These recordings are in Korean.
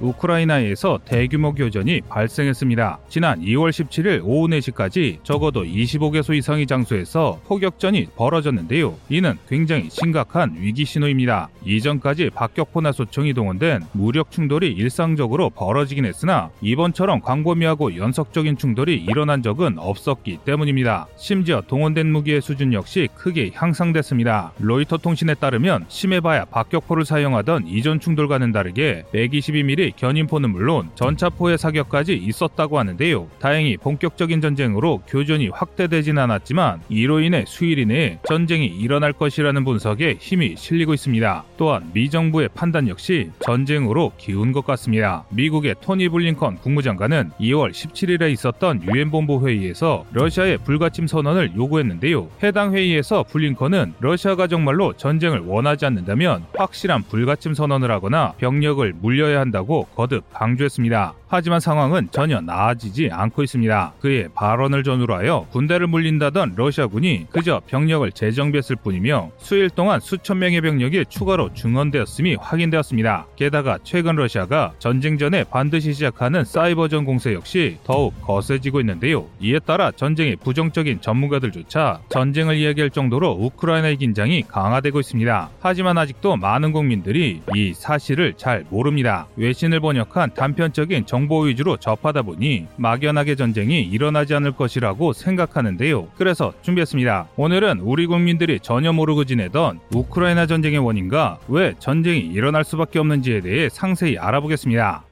우크라이나에서 대규모 교전이 발생했습니다. 지난 2월 17일 오후 4시까지 적어도 25개소 이상의 장소에서 포격전이 벌어졌는데요. 이는 굉장히 심각한 위기 신호입니다. 이전까지 박격포나 소총이 동원된 무력 충돌이 일상적으로 벌어지긴 했으나 이번처럼 광범위하고 연속적인 충돌이 일어난 적은 없었기 때문입니다. 심지어 동원된 무기의 수준 역시 크게 향상됐습니다. 로이터 통신에 따르면 심해봐야 박격포를 사용하던 이전 충돌과는 다르게 122mm 견인포는 물론 전차포의 사격까지 있었다고 하는데요. 다행히 본격적인 전쟁으로 교전이 확대되진 않았지만 이로 인해 수일 이내에 전쟁이 일어날 것이라는 분석에 힘이 실리고 있습니다. 또한 미 정부의 판단 역시 전쟁으로 기운 것 같습니다. 미국의 토니 블링컨 국무장관은 2월 17일에 있었던 유엔 본부 회의에서 러시아의 불가침 선언을 요구했는데요. 해당 회의에서 블링컨은 러시아가 정말로 전쟁을 원하지 않는다면 확실한 불가침 선언을 하거나 병력을 물려야 한다고 거듭 강조했습니다. 하지만 상황은 전혀 나아지지 않고 있습니다. 그의 발언을 전후로 하여 군대를 물린다던 러시아군이 그저 병력을 재정비했을 뿐이며 수일 동안 수천 명의 병력이 추가로 중원되었음이 확인되었습니다. 게다가 최근 러시아가 전쟁 전에 반드시 시작하는 사이버전 공세 역시 더욱 거세지고 있는데요. 이에 따라 전쟁의 부정적인 전문가들조차 전쟁을 이야기할 정도로 우크라이나의 긴장이 강화되고 있습니다. 하지만 아직도 많은 국민들이 이 사실을 잘 모릅니다. 외신 을 번역한 단편적인 정보 위주로 접하다 보니 막연하게 전쟁이 일어나지 않을 것이라고 생각하는데요. 그래서 준비했습니다. 오늘은 우리 국민들이 전혀 모르고 지내던 우크라이나 전쟁의 원인과 왜 전쟁이 일어날 수밖에 없는지에 대해 상세히 알아보겠습니다.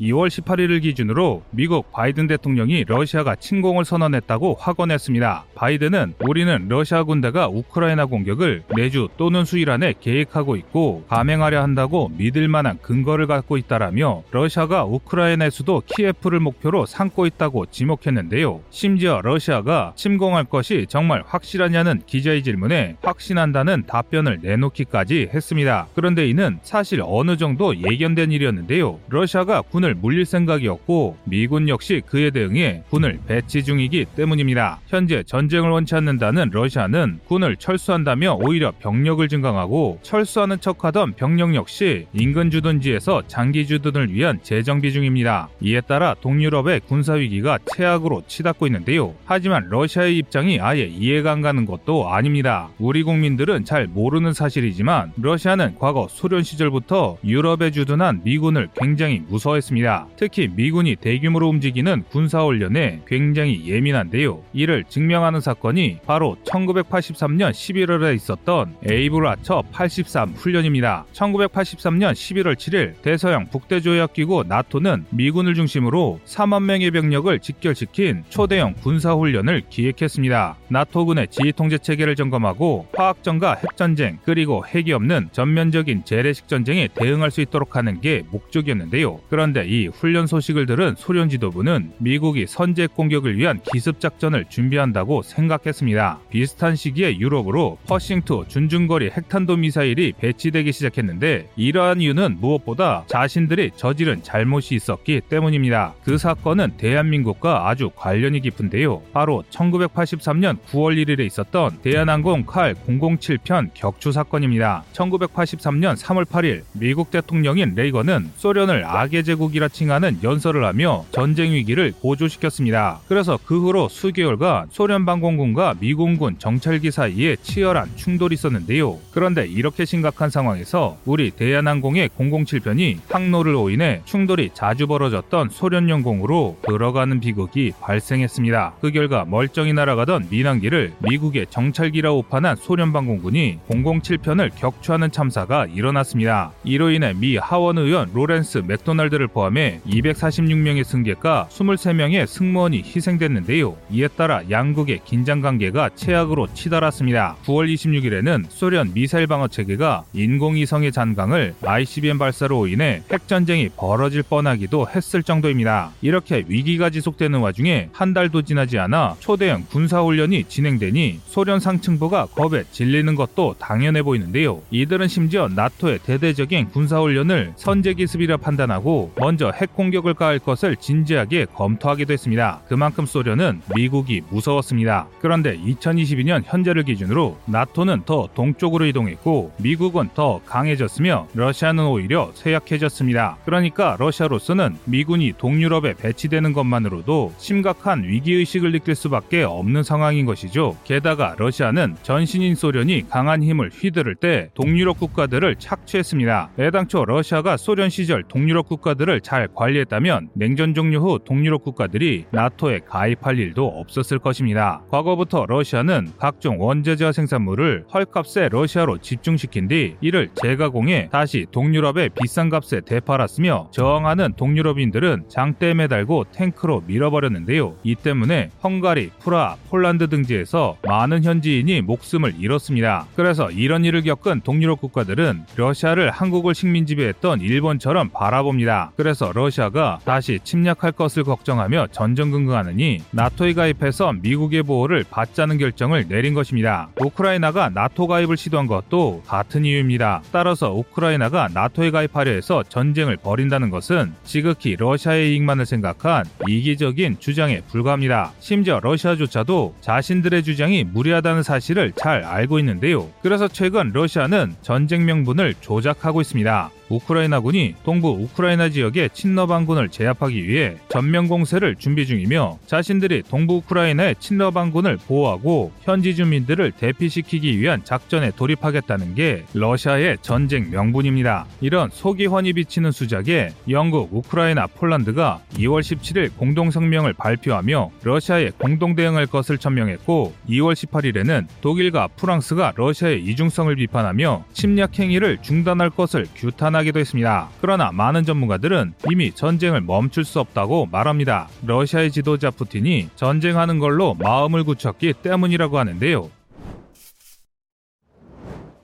2월 18일을 기준으로 미국 바이든 대통령이 러시아가 침공을 선언했다고 확언했습니다. 바이든은 우리는 러시아 군대가 우크라이나 공격을 내주 또는 수일 안에 계획하고 있고 감행하려 한다고 믿을 만한 근거를 갖고 있다라며 러시아가 우크라이나의 수도 키예프를 목표로 삼고 있다고 지목했는데요. 심지어 러시아가 침공할 것이 정말 확실하냐는 기자의 질문에 확신한다는 답변을 내놓기까지 했습니다. 그런데 이는 사실 어느 정도 예견된 일이었는데요. 러시아가 군을 군을 물릴 생각이었고 미군 역시 그에 대응해 군을 배치 중이기 때문입니다. 현재 전쟁을 원치 않는다는 러시아는 군을 철수한다며 오히려 병력을 증강하고 철수하는 척하던 병력 역시 인근 주둔지에서 장기 주둔을 위한 재정비 중입니다. 이에 따라 동유럽의 군사 위기가 최악으로 치닫고 있는데요. 하지만 러시아의 입장이 아예 이해가 안 가는 것도 아닙니다. 우리 국민들은 잘 모르는 사실이지만 러시아는 과거 소련 시절부터 유럽에 주둔한 미군을 굉장히 무서워했습니다. 있습니다. 특히 미군이 대규모로 움직이는 군사훈련에 굉장히 예민한데요. 이를 증명하는 사건이 바로 1983년 11월에 있었던 에이블 아처 83 훈련입니다. 1983년 11월 7일 대서양 북대조약기구 나토는 미군을 중심으로 4만 명의 병력을 직결시킨 초대형 군사훈련을 기획했습니다. 나토군의 지휘통제 체계를 점검하고 화학전과 핵전쟁 그리고 핵이 없는 전면적인 재래식 전쟁에 대응할 수 있도록 하는 게 목적이었는데요. 그런데 이 훈련 소식을 들은 소련 지도부는 미국이 선제 공격을 위한 기습 작전을 준비한다고 생각했습니다. 비슷한 시기에 유럽으로 퍼싱2 준중거리 핵탄도 미사일이 배치되기 시작했는데 이러한 이유는 무엇보다 자신들이 저지른 잘못이 있었기 때문입니다. 그 사건은 대한민국과 아주 관련이 깊은데요. 바로 1983년 9월 1일에 있었던 대한항공 칼 007편 격추 사건입니다. 1983년 3월 8일 미국 대통령인 레이건은 소련을 악의 제국 제국이라 칭하는 연설을 하며 전쟁 위기를 고조시켰습니다. 그래서 그 후로 수개월간 소련 방공군과 미공군 정찰기 사이에 치열한 충돌이 있었는데요. 그런데 이렇게 심각한 상황에서 우리 대한항공의 007편이 항로를 오인해 충돌이 자주 벌어졌던 소련 영공으로 들어가는 비극이 발생했습니다. 그 결과 멀쩡히 날아가던 민항기를 미국의 정찰기라 오판한 소련 방공군이 007편을 격추하는 참사가 일어났습니다. 이로 인해 미 하원 의원 로렌스 맥도날드를 포함 포함해 246명의 승객과 23명의 승무원이 희생됐는데요. 이에 따라 양국의 긴장 관계가 최악으로 치달았습니다. 9월 26일에는 소련 미사일 방어 체계가 인공위성의 잔강을 ICBM 발사로 인해 핵 전쟁이 벌어질 뻔하기도 했을 정도입니다. 이렇게 위기가 지속되는 와중에 한 달도 지나지 않아 초대형 군사훈련이 진행되니 소련 상층부가 겁에 질리는 것도 당연해 보이는데요. 이들은 심지어 나토의 대대적인 군사훈련을 선제기습이라 판단하고 먼 먼저 핵 공격을 가할 것을 진지하게 검토하기도 했습니다. 그만큼 소련은 미국이 무서웠습니다. 그런데 2022년 현재를 기준으로 나토는 더 동쪽으로 이동했고 미국은 더 강해졌으며 러시아는 오히려 쇠약해졌습니다. 그러니까 러시아로서는 미군이 동유럽에 배치되는 것만으로도 심각한 위기의식을 느낄 수밖에 없는 상황인 것이죠. 게다가 러시아는 전신인 소련이 강한 힘을 휘두를 때 동유럽 국가들을 착취했습니다. 애당초 러시아가 소련 시절 동유럽 국가들을 잘 관리했다면 냉전 종료 후 동유럽 국가들이 나토에 가입할 일도 없었을 것입니다. 과거부터 러시아는 각종 원자재와 생산물을 헐값에 러시아로 집중시킨 뒤 이를 재가공해 다시 동유럽에 비싼 값에 되팔았으며 저항하는 동유럽인들은 장대에 매달고 탱크로 밀어버렸는데요. 이 때문에 헝가리, 프라하, 폴란드 등지에서 많은 현지인이 목숨을 잃었습니다. 그래서 이런 일을 겪은 동유럽 국가들은 러시아를 한국을 식민 지배했던 일본처럼 바라봅니다. 그래서 러시아가 다시 침략할 것을 걱정하며 전전긍긍하느니 나토에 가입해서 미국의 보호를 받자는 결정을 내린 것입니다. 우크라이나가 나토 가입을 시도한 것도 같은 이유입니다. 따라서 우크라이나가 나토에 가입하려 해서 전쟁을 벌인다는 것은 지극히 러시아의 이익만을 생각한 이기적인 주장에 불과합니다. 심지어 러시아조차도 자신들의 주장이 무리하다는 사실을 잘 알고 있는데요. 그래서 최근 러시아는 전쟁 명분을 조작하고 있습니다. 우크라이나군이 동부 우크라이나 지역의 친러 반군을 제압하기 위해 전면 공세를 준비 중이며 자신들이 동부 우크라이나의 친러 반군을 보호하고 현지 주민들을 대피시키기 위한 작전에 돌입하겠다는 게 러시아의 전쟁 명분입니다. 이런 속이 훤히 비치는 수작에 영국, 우크라이나, 폴란드가 2월 17일 공동 성명을 발표하며 러시아에 공동 대응할 것을 천명했고 2월 18일에는 독일과 프랑스가 러시아의 이중성을 비판하며 침략 행위를 중단할 것을 규탄하게 비판하기도 했습니다. 그러나 많은 전문가들은 이미 전쟁을 멈출 수 없다고 말합니다. 러시아의 지도자 푸틴이 전쟁하는 걸로 마음을 굳혔기 때문이라고 하는데요.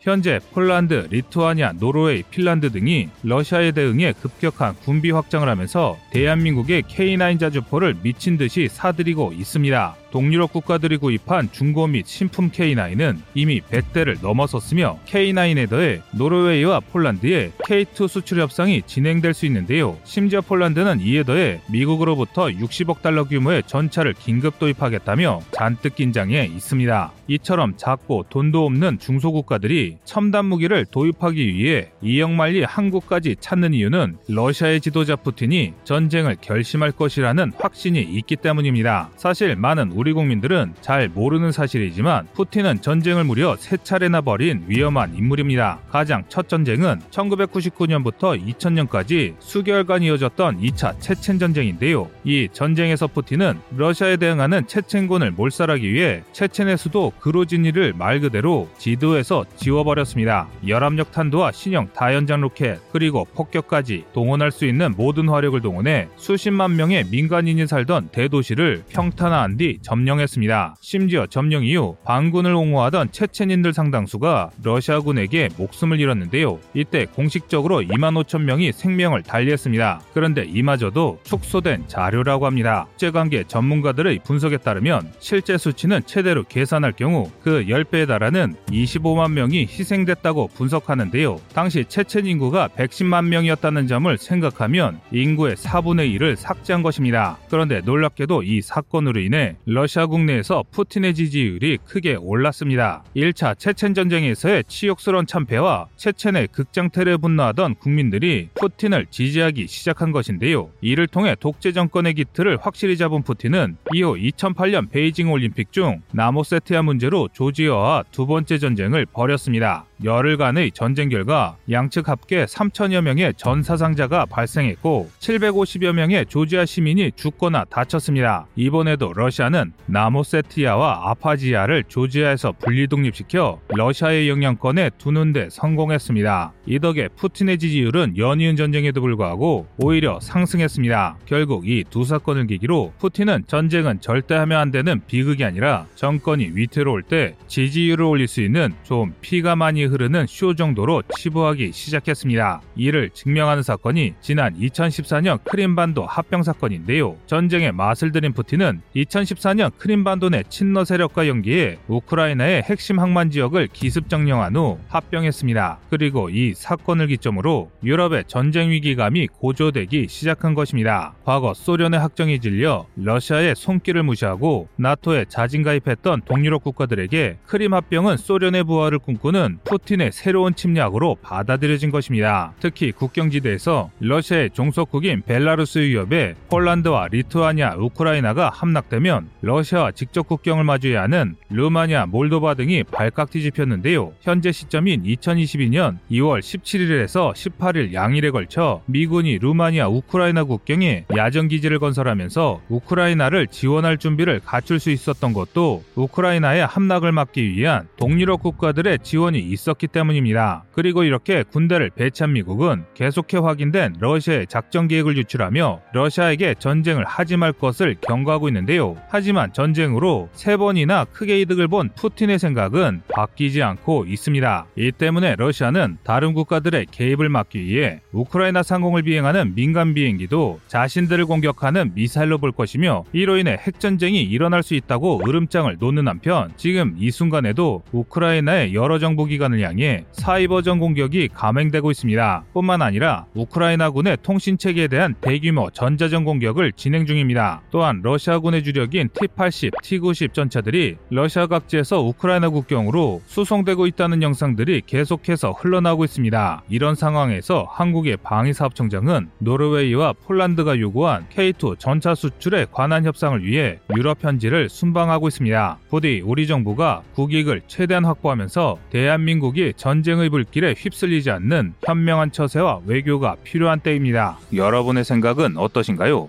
현재 폴란드, 리투아니아, 노르웨이, 핀란드 등이 러시아에 대응해 급격한 군비 확장을 하면서 대한민국의 K9 자주포를 미친 듯이 사들이고 있습니다. 동유럽 국가들이 구입한 중고 및 신품 K9은 이미 100대를 넘어섰으며 K9에 더해 노르웨이와 폴란드의 K2 수출 협상이 진행될 수 있는데요. 심지어 폴란드는 이에 더해 미국으로부터 60억 달러 규모의 전차를 긴급 도입하겠다며 잔뜩 긴장해 있습니다. 이처럼 작고 돈도 없는 중소국가들이 첨단 무기를 도입하기 위해 이역만리 한국까지 찾는 이유는 러시아의 지도자 푸틴이 전쟁을 결심할 것이라는 확신이 있기 때문입니다. 사실 많은 우리 국민들은 잘 모르는 사실이지만 푸틴은 전쟁을 무려 세 차례나 벌인 위험한 인물입니다. 가장 첫 전쟁은 1999년부터 2000년까지 수개월간 이어졌던 2차 체첸 전쟁인데요. 이 전쟁에서 푸틴은 러시아에 대응하는 체첸군을 몰살하기 위해 체첸의 수도 그로지니를 말 그대로 지도에서 지워버렸습니다. 열압력 탄도와 신형 다연장 로켓 그리고 폭격까지 동원할 수 있는 모든 화력을 동원해 수십만 명의 민간인이 살던 대도시를 평탄화한 뒤 점령했습니다. 심지어 점령 이후 반군을 옹호하던 체첸인들 상당수가 러시아군에게 목숨을 잃었는데요. 이때 공식적으로 2만 5천 명이 생명을 달리했습니다. 그런데 이마저도 축소된 자료라고 합니다. 국제관계 전문가들의 분석에 따르면 실제 수치는 최대로 계산할 경우 그 10배에 달하는 25만 명이 희생됐다고 분석하는데요. 당시 체첸 인구가 110만 명이었다는 점을 생각하면 인구의 4분의 1을 삭제한 것입니다. 그런데 놀랍게도 이 사건으로 인해 러시아 국내에서 푸틴의 지지율이 크게 올랐습니다. 1차 체첸 전쟁에서의 치욕스러운 참패와 체첸의 극장태를 분노하던 국민들이 푸틴을 지지하기 시작한 것인데요. 이를 통해 독재 정권의 기틀을 확실히 잡은 푸틴은 이후 2008년 베이징 올림픽 중 나모세티아 문제로 조지아와 두 번째 전쟁을 벌였습니다. 열흘간의 전쟁 결과 양측 합계 3천여 명의 전 사상자가 발생했고 750여 명의 조지아 시민이 죽거나 다쳤습니다. 이번에도 러시아는 나모세티아와 아파지아를 조지아에서 분리 독립시켜 러시아의 영향권에 두는 데 성공했습니다. 이 덕에 푸틴의 지지율은 연이은 전쟁에도 불구하고 오히려 상승했습니다. 결국 이 두 사건을 계기로 푸틴은 전쟁은 절대 하면 안 되는 비극이 아니라 정권이 위태로울 때 지지율을 올릴 수 있는 좀 피가 많이 흐르는 쇼 정도로 치부하기 시작했습니다. 이를 증명하는 사건이 지난 2014년 크림반도 합병 사건인데요. 전쟁의 맛을 들인 푸틴은 2014년 크림반도 내 친러 세력과 연계해 우크라이나의 핵심 항만 지역을 기습 점령한 후 합병했습니다. 그리고 이 사건을 기점으로 유럽의 전쟁 위기감이 고조되기 시작한 것입니다. 과거 소련의 확정이 질려 러시아의 손길을 무시하고 나토에 자진 가입했던 동유럽 국가들에게 크림 합병은 소련의 부활을 꿈꾸는 푸틴의 새로운 침략으로 받아들여진 것입니다. 특히 국경지대에서 러시아의 종속국인 벨라루스 위협에 폴란드와 리투아니아, 우크라이나가 함락되면 러시아와 직접 국경을 마주해야 하는 루마니아, 몰도바 등이 발칵 뒤집혔는데요. 현재 시점인 2022년 2월 17일에서 18일 양일에 걸쳐 미군이 루마니아, 우크라이나 국경에 야전 기지를 건설하면서 우크라이나를 지원할 준비를 갖출 수 있었던 것도 우크라이나의 함락을 막기 위한 동유럽 국가들의 지원이 있었기 때문입니다. 그리고 이렇게 군대를 배치한 미국은 계속해 확인된 러시아의 작전 계획을 유출하며 러시아에게 전쟁을 하지 말 것을 경고하고 있는데요. 하지만 전쟁으로 세 번이나 크게 이득을 본 푸틴의 생각은 바뀌지 않고 있습니다. 이 때문에 러시아는 다른 국가들의 개입을 막기 위해 우크라이나 상공을 비행하는 민간 비행기도 자신들을 공격하는 미사일로 볼 것이며 이로 인해 핵전쟁이 일어날 수 있다고 으름장을 놓는 한편 지금 이 순간에도 우크라이나의 여러 정보기관을 향해 사이버전 공격이 감행되고 있습니다. 뿐만 아니라 우크라이나군의 통신체계에 대한 대규모 전자전 공격을 진행 중입니다. 또한 러시아군의 주력인 T-80, T-90 전차들이 러시아 각지에서 우크라이나 국경으로 수송되고 있다는 영상들이 계속해서 흘러나오고 있습니다. 이런 상황에서 한국의 방위사업청장은 노르웨이와 폴란드가 요구한 K2 전차 수출에 관한 협상을 위해 유럽 현지를 순방하고 있습니다. 부디 우리 정부가 국익을 최대한 확보하면서 대한민국이 전쟁의 불길에 휩쓸리지 않는 현명한 처세와 외교가 필요한 때입니다. 여러분의 생각은 어떠신가요?